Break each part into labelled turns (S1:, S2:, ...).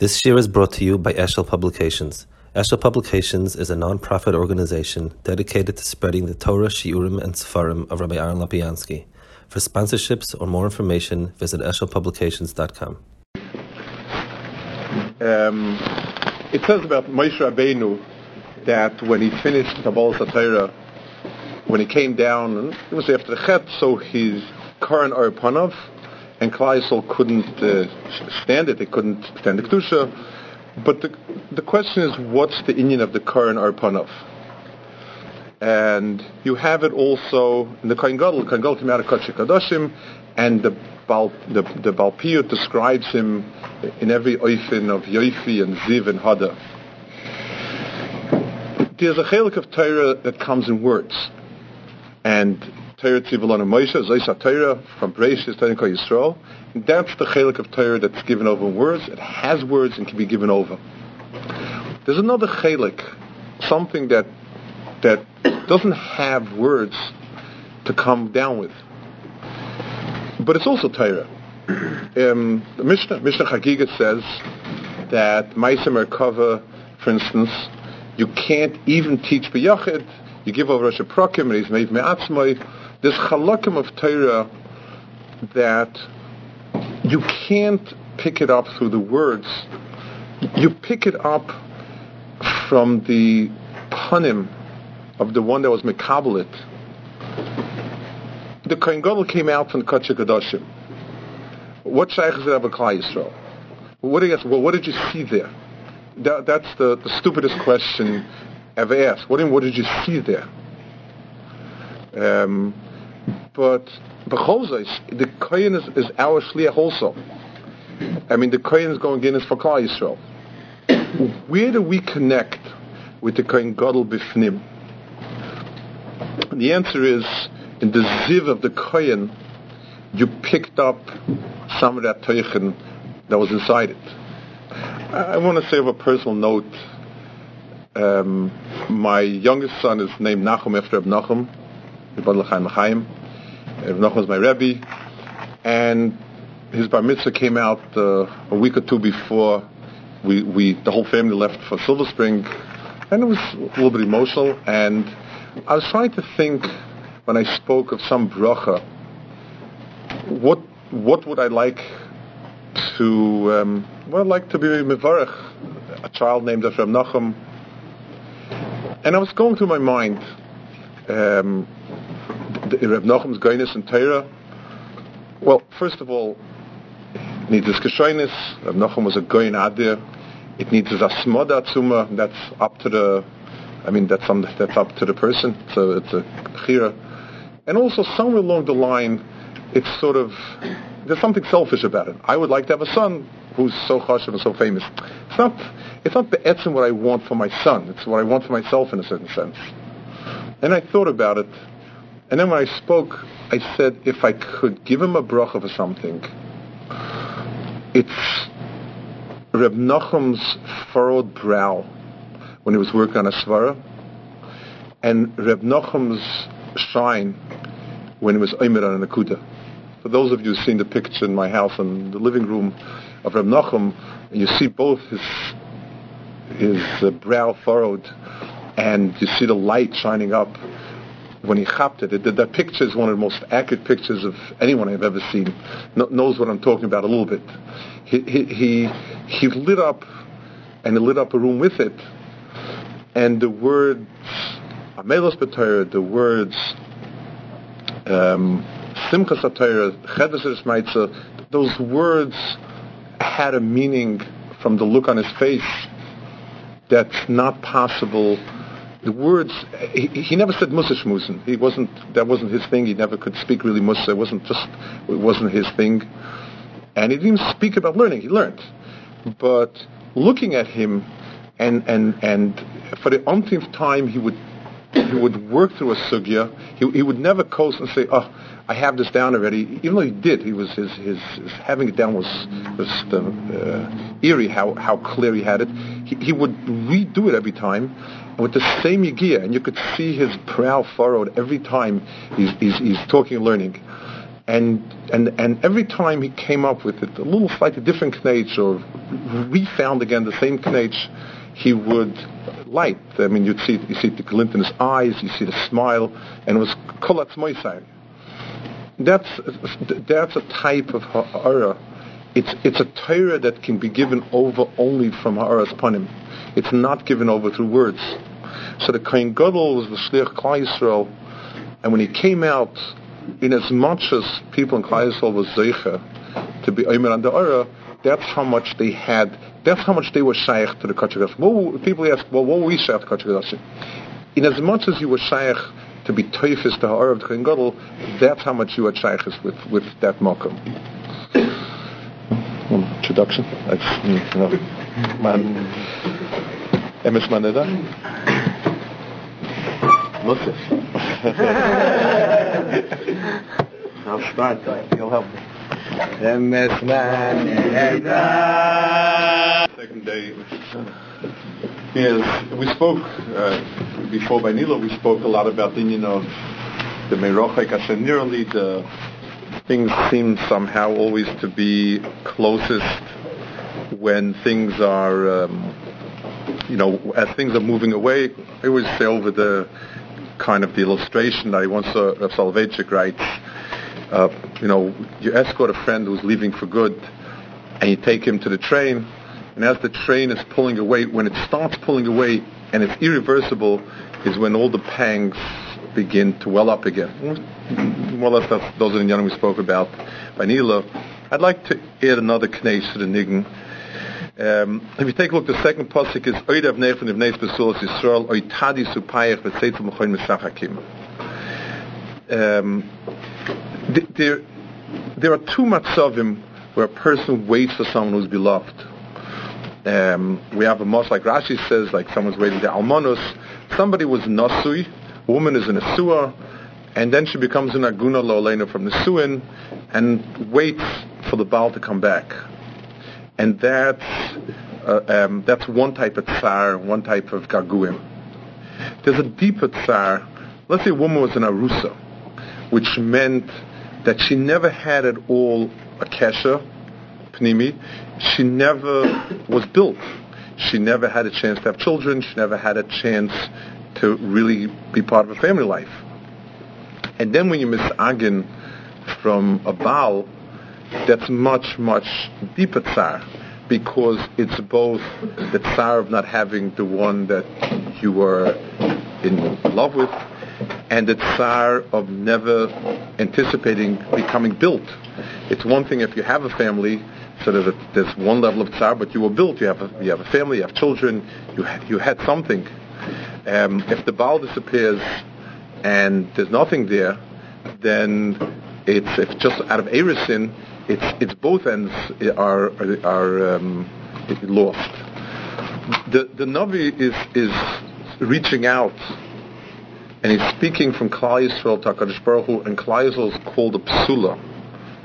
S1: This year is brought to you by Eshel Publications. Eshel Publications is a non-profit organization dedicated to spreading the Torah, Shiurim, and Sefarim of Rabbi Aaron Lapiansky. For sponsorships or more information, visit eshelpublications.com.
S2: Um, it says about Moshe Rabbeinu that when he finished Kabbalah Satira, when he came down, it was after the Chet, so his Karan Ohr Panav and Klaisel couldn't uh, stand it. They couldn't stand the Kedusha. But the, the question is, what's the inyan of the Karan Ohr Panav? And you have it also in the Kohen Gadol. Kohen Gadol came out of Kodesh Kadoshim, and the Bal, the, the describes him in every oifin of Yoifi and Ziv and Hada. There's a chelik of Torah that comes in words. And Torah Tzivalon Moshe, Zoisa Torah, from Bereshit, Torah Yisrael. And that's the chelik of Torah that's given over in words. It has words and can be given over. There's another chelik, something that that doesn't have words to come down with. But it's also Torah. Um, the Mishnah, Mishnah Chagiga says that Maisa Merkava, for instance, you can't even teach B'yachid, you give over Rosh Prakim, and he's made Me'atzmai. There's chalakim of Torah that you can't pick it up through the words. You pick it up from the panim of the one that was Mekabelit. The Kohen Gadol came out from the Kadoshim. What shaykh is it of a Klai Yisrael? What, you, well, what did you see there? That, that's the, the stupidest question ever asked. What, what did you see there? Um, but the Kohen is, is our Shliach also. I mean, the Kohen is going in for Klal Yisrael. Where do we connect with the Kohen Gadol Bifnim? The answer is, in the Ziv of the Kohen, you picked up some of that Teichen that was inside it. I, want to say of a personal note, um, my youngest son is named Nachum after Reb Nachum, Reb L'chaim. Reb Nachum was my Rebbe, and his bar mitzvah came out uh, a week or two before we, we, the whole family left for Silver Spring, and it was a little bit emotional, and I was trying to think when I spoke of some bracha, what what would I like to um, well, I'd like to be mevarich, a child named after Nachum, and I was going through my mind um, Reb Nachum's Gainis and Torah. Well, first of all, it needs his Keshoinis. Reb Nachum was a Goyin Adir. It needs his Asmoda Tzuma. That's up to the, I mean, that's, on, that's up to the person. So it's a Chira. And also somewhere along the line, it's sort of, there's something selfish about it. I would like to have a son who's so chashiv and so famous. It's not, it's not the etzim what I want for my son. It's what I want for myself in a certain sense. And I thought about it. And then when I spoke, I said if I could give him a bracha for something, it's Reb Nachum's furrowed brow when he was working on a svara, and Reb Nachum's shine when he was Omer on a Nakuda. For those of you who've seen the picture in my house in the living room of Reb Nachum, you see both his his uh, brow furrowed, and you see the light shining up when he chapped it. That picture is one of the most accurate pictures of anyone I've ever seen. knows what I'm talking about a little bit. He, he, he, lit up, and he lit up a room with it. And the words, Amelos B'Torah, the words, um, Simchas HaTorah, Chedesh Maitza, those words had a meaning from the look on his face that's not possible the words he, he never said Musa Shmusen. He wasn't that wasn't his thing. He never could speak really Musa. It wasn't just it wasn't his thing. And he didn't even speak about learning. He learned. But looking at him and and and for the umpteenth time he would he would work through a sugya. He, he would never coast and say, "Oh, I have this down already." Even though he did, he was his his, his having it down was was uh, eerie how how clear he had it. He, he would redo it every time, with the same Yigiyah, and you could see his brow furrowed every time he's, he's, he's talking and learning. and and and every time he came up with it, a little slightly different knetch or refound again the same knetch, he would light. I mean, you'd see you see the glint in his eyes, you see the smile, and it was kolatz moisai. That's that's a type of ha'ara. It's it's a Torah that can be given over only from ha'ara's panim. It's not given over through words. So the Kohen Gadol was the Shliach Klal Yisrael, and when he came out, in as much as people in Klal Yisrael was zeicha to be Omer and the that's how much they had, that's how much they were shaykh to the Kachagash. Well, people ask, well, what were we shaykh to Kachagash? In as much as you were shaykh to be teufis to Ha'ar of the Kohen Gadol, that's how much you were shaykh with, with that makom. Introduction? That's, you know, man, Emes Maneda? Moses. I'll start. You'll help me. Emes Maneda. Yes, we spoke uh, before by Nilo. We spoke a lot about the you of the Merochek Nearly the things seem somehow always to be closest when things are um, you know as things are moving away. I always say over the kind of the illustration that I once saw Rav Soloveitchik writes. Uh, you know, you escort a friend who's leaving for good, and you take him to the train, and as the train is pulling away, when it starts pulling away and it's irreversible, is when all the pangs begin to well up again. More or those are the young we spoke about by Nilo. I'd like to add another knesh to the niggin. Um, if you take a look, the second pasuk is Oid Avnei from Ibnei Besulas Yisrael Oid Tadi Supayach V'Seitzel Mechoin Mesach Um There, there are two matzavim where a person waits for someone who's beloved. Um, we have a most like Rashi says, like someone's waiting the almanos. Somebody was nasui, woman is in a sewer, and then she becomes an aguna lo'olena from the suin, and waits for the baal to come back and that's uh, um, that's one type of tsar, one type of gaguim. There's a deeper tsar. Let's say a woman was an arusa, which meant that she never had at all a kesha, pnimi. She never was built. She never had a chance to have children. She never had a chance to really be part of a family life. And then when you miss agin from a that's much, much deeper tsar because it's both the tsar of not having the one that you were in love with and the tsar of never anticipating becoming built. It's one thing if you have a family, so that there's one level of tsar, but you were built. You have a, you have a family, you have children, you, ha- you had something. Um, if the Baal disappears and there's nothing there, then it's, it's just out of Erisin, it's it's both ends are are um, lost. The the Navi is is reaching out, and he's speaking from Klal Yisrael to Hakadosh Baruch Hu, and Klal Yisrael is called a psula,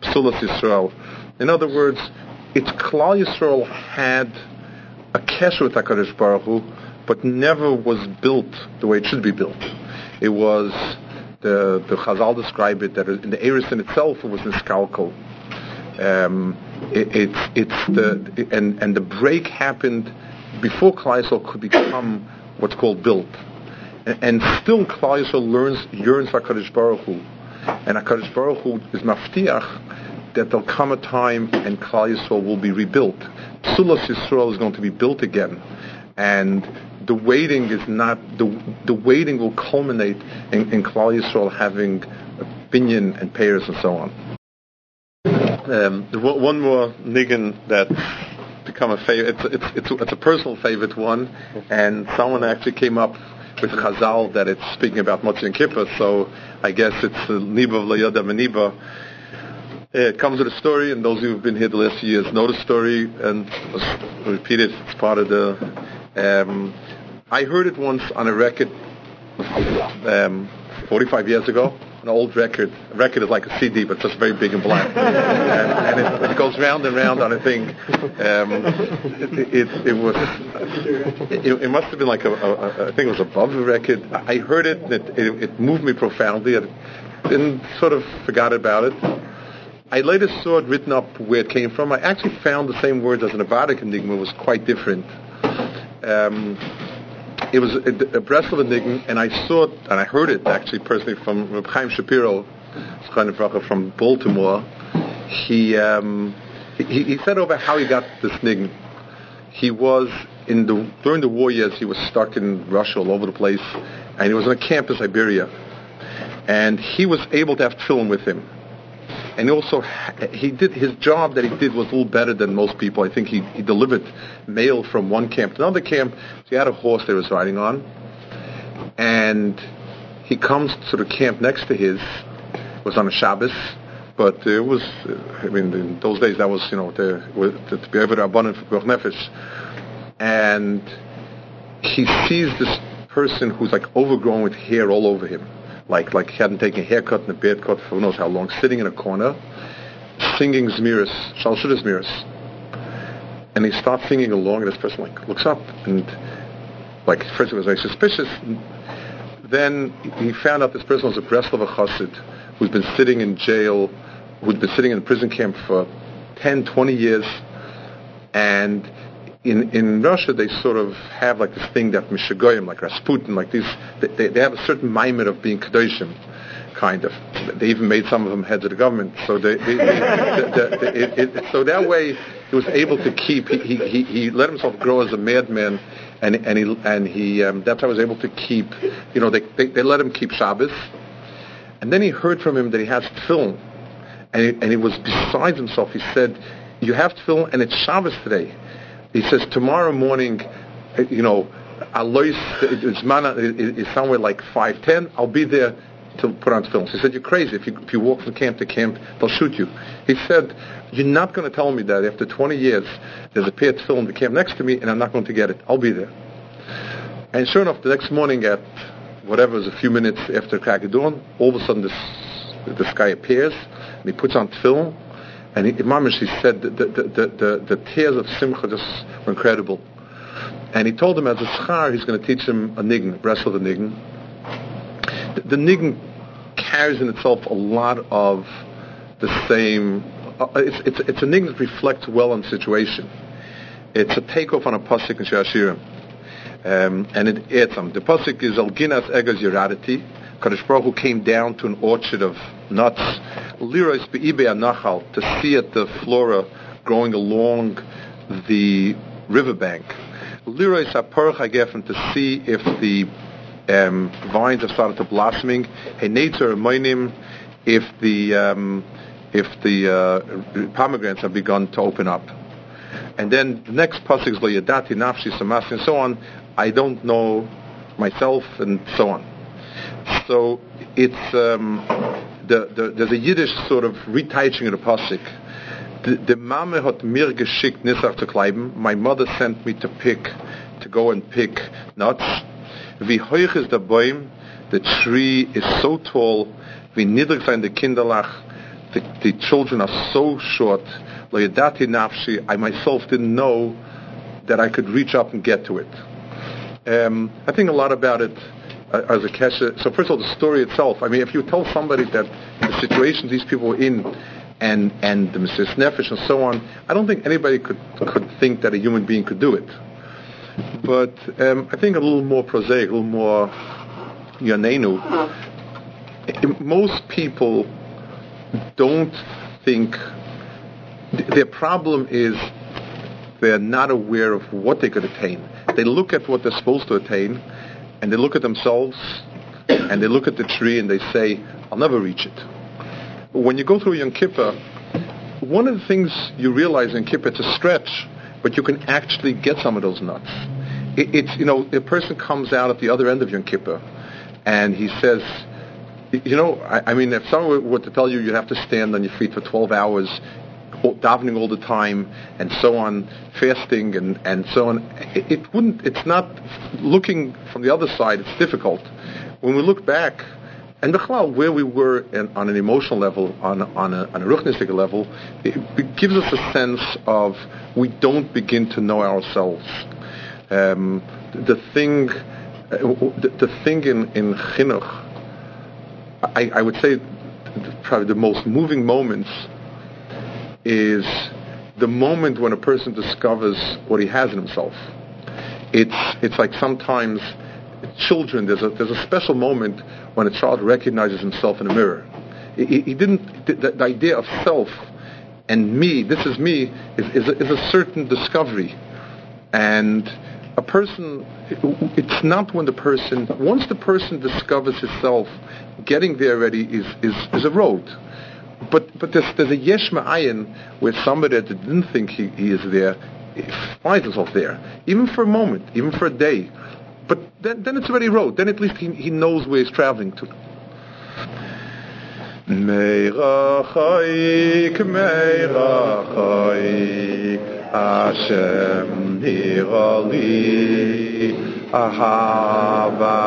S2: psula Yisrael. In other words, it's Klal Yisrael had a kesher with Hakadosh Baruch Hu, but never was built the way it should be built. It was the the Chazal describe it that in the Eris in itself it was miscalcul um, it, it's the and and the break happened before Kleisel could become what's called built, and, and still Kleisel learns yearns Hakadosh Baruch Hu, and Hakadosh Baruch Hu is maftiach that there'll come a time and Klal Yisrael will be rebuilt. Psulas Yisrael is going to be built again, and the waiting is not the the waiting will culminate in, in Klal Yisrael having binyan and payers and so on. Um, one more niggin that become a favorite. It's, it's, it's, it's, a personal favorite one, and someone actually came up with Chazal that it's speaking about Mochi and Kippur, so I guess it's Niba Layoda Maniba. It comes with a story, and those who have been here the last few years know the story, and I'll repeat it. It's part of the. Um, I heard it once on a record um, 45 years ago an old record. A record is like a CD, but just very big and black, and, and it, it, goes round and round on a thing. Um, it, it, it, was. It, it, must have been like a, a, a. I think it was above the record. I heard it. It, it, moved me profoundly. and sort of forgot about it. I later saw it written up where it came from. I actually found the same words as an Avadic enigma was quite different. Um, it was a, a Breslov enigma, and I saw it, and I heard it actually personally from Reb Chaim Shapiro, from Baltimore. He, um, he, he said over how he got this enigma. He was in the during the war years. He was stuck in Russia all over the place, and he was in a camp in Siberia, and he was able to have children with him and also he did his job that he did was a little better than most people. I think he, he delivered mail from one camp to another camp. So he had a horse that he was riding on, and he comes to the camp next to his. Was on a Shabbos, but it was. I mean, in those days that was you know the, to be to abundant for nefesh, and he sees this person who's like overgrown with hair all over him like like he hadn't taken a haircut and a beard cut for who knows how long, sitting in a corner, singing Zmiris, Shalshud Zmiris. And he starts singing along, and this person like looks up and like first he was very suspicious. Then he found out this person was a Breslov Chassid who's been sitting in jail, who'd been sitting in a prison camp for 10, 20 years, and in, in Russia, they sort of have like this thing that Mishagoyim, like Rasputin, like these, they, they have a certain maimed of being Kedoshim, kind of. They even made some of them heads of the government. So they, they, the, the, it, it, so that way he was able to keep, he, he, he let himself grow as a madman, and, and he, and he, um, that's how he was able to keep, you know, they, they, they let him keep Shabbos. And then he heard from him that he has tefillin, and he, and he was beside himself. He said, you have tefillin, and it's Shabbos today. He says tomorrow morning, you know, Alos is somewhere like 5:10. I'll be there to put on films. He said, you're crazy. If you, if you walk from camp to camp, they'll shoot you. He said, you're not going to tell me that after 20 years there's a pair of film the camp next to me and I'm not going to get it. I'll be there. And sure enough, the next morning at whatever was a few minutes after crack of dawn, all of a sudden this, this guy appears and he puts on film and he, Mamish, he said the, the, the, the, tears of Simcha just were incredible. And he told him as a schar, he's going to teach him a nign, wrestle the nign. The, the carries in itself a lot of the same, uh, it's, it's, it's a nign that reflects well on the situation. It's a takeoff on a pasuk in Shashirim. Um, and it adds some. The pasuk is Alginas Egas Yeraditi. Kadosh Baruch came down to an orchard of nuts liros be'ibe anachal, to see at the flora growing along the riverbank. Liros aparach hagefen, to see if the um, vines have started to blossoming. Heneter moinim, if the um, if the uh, pomegranates have begun to open up. And then the next pasuk is yadati nafshi samasi and so on. I don't know myself and so on. So it's um, the, the, a Yiddish sort of reteaching of the pasuk. The, the Mame hat mir geschickt Nisach zu kleiben. My mother sent me to pick, to go and pick nuts. Wie hoch ist der Baum? The tree is so tall. Wie niedrig sein die Kinderlach. The, the children are so short. Lo yadati nafshi. I myself didn't know that I could reach up and get to it. Um, I think a lot about it as a kesha. So first of all, the story itself. I mean, if you tell somebody that the situation these people were in, and and the Mrs. Nefesh and so on, I don't think anybody could could think that a human being could do it. But um, I think a little more prosaic, a little more yanenu. Most people don't think their problem is they're not aware of what they could attain. They look at what they're supposed to attain, and they look at themselves and they look at the tree and they say, I'll never reach it. When you go through Yom Kippur, one of the things you realize in Kippur, it's a stretch, but you can actually get some of those nuts. It, it's, you know, a person comes out at the other end of Yom Kippur and he says, you know, I, I mean, if someone were to tell you you'd have to stand on your feet for 12 hours, davening all the time and so on, fasting and, and so on. It, it, wouldn't, it's not, looking from the other side, it's difficult. When we look back, and the Khal where we were in, on an emotional level, on, on a, on a ruchnistic level, it, it, gives us a sense of we don't begin to know ourselves. Um, the thing, uh, the, thing in, in chinuch, I, I would say probably the most moving moments is the moment when a person discovers what he has in himself. It's, it's like sometimes children, there's a, there's a special moment when a child recognizes himself in a mirror. He, he didn't, the, the, idea of self and me, this is me, is, is, a, is a certain discovery. And a person, it's not when the person, once the person discovers himself, getting there already is, is, is a road. But, but there's, there's a yesh ma'ayin where somebody that didn't think he, he is there finds himself there, even for a moment, even for a day. But then, then it's already road. Then at least he, he knows where he's traveling to. Hashem nirali, Ahava.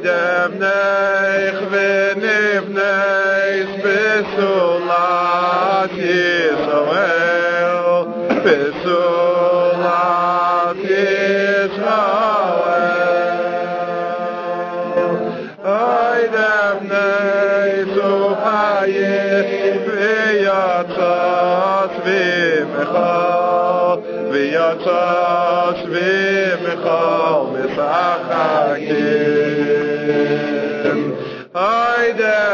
S2: dem neich wenn ev neich besolat israel besolat israel. Dem neich so haye veyat tas vim veyat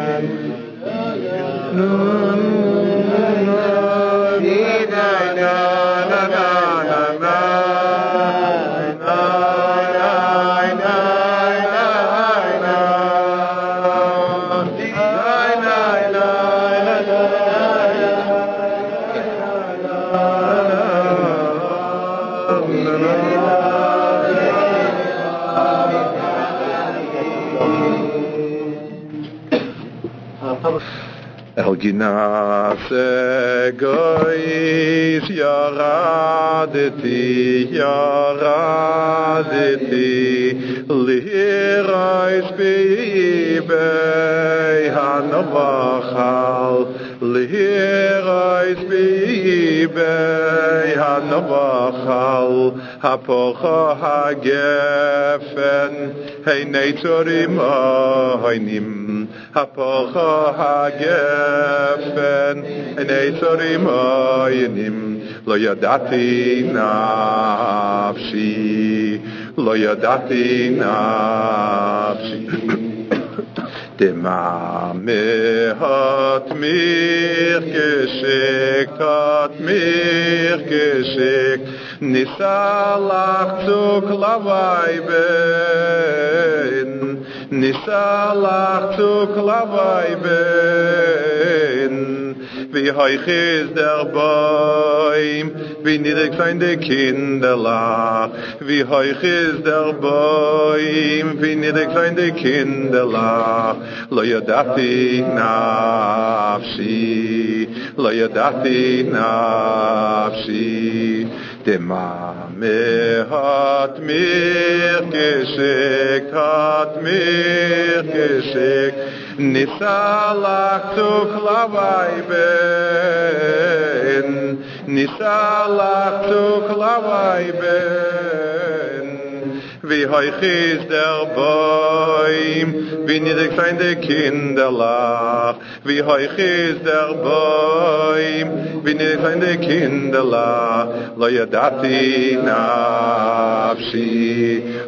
S2: Amen. אַ זע גויז יערע דע יערע דע טי ליראיט בי ביי האנובאך ליראיט בי ביי האנובאך הפוכו הגפן, עיני צורים עוינים, לא ידעתי נפשי, לא ידעתי נפשי. דממת מיך כשק, מיך כשק, ניסה לך צוק לווי nisalach zu klavai ben, wie hoich ist der Bäum, wie niedrig sein die Kinderlach, wie hoich ist der Bäum, wie niedrig sein die Kinderlach, lo yadati nafshi, lo yadati nafshi, Dema me hat mir geschickt, hat mir geschickt, Nisalach zu klavai ben, Nisalach zu klavai ben, wie hoich ist der Bäum, wie niedrig sein die Kinderlach, wie hoich ist der Bäum, wie niedrig sein die Kinderlach, lo yadati nafshi,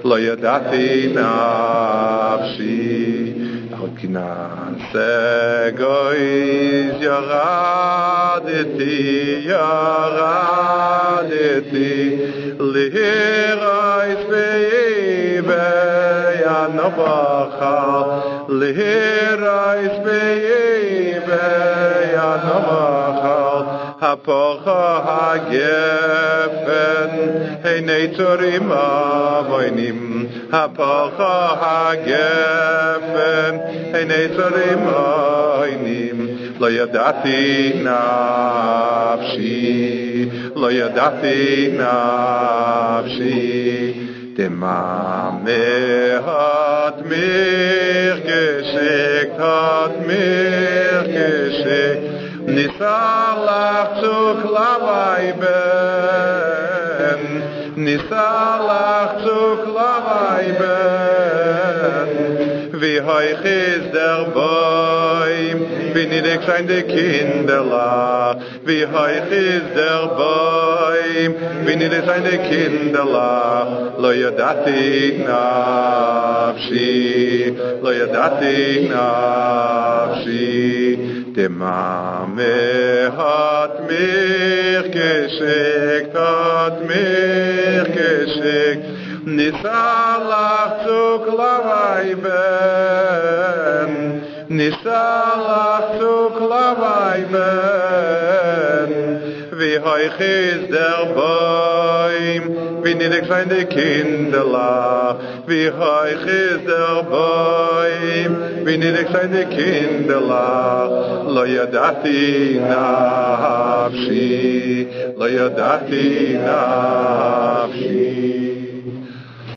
S2: lo yadati nafshi, Knase goiz yaradeti, yaradeti, lihirais yanabacha, lihirais beibe yanabacha, hapocha hagefen, hey neitorim avoinim, hapocha hagefen, hey neitorim avoinim, lo yadati nafshi, lo yadati de mame hat mir geschickt hat mir geschickt Nisalach zu klavaiben nisar lach zu klavaiben wie hoich ist der Bäum, wie niedrig sein die Kinderlach, wie hoich ist der Bäum, wie niedrig sein die Kinderlach, lo yadati nafshi, lo yadati nafshi, Dema me hat mir geschickt, hat mir geschickt, Nisalach zu klavai ben, Nisalach zu klavai ben, wie hoich ist der Bäum, wie niedrig sein die Kinderlach, wie hoich ist der Bäum, wie niedrig sein die Kinderlach, lo yadati nafshi, lo yadati nafshi.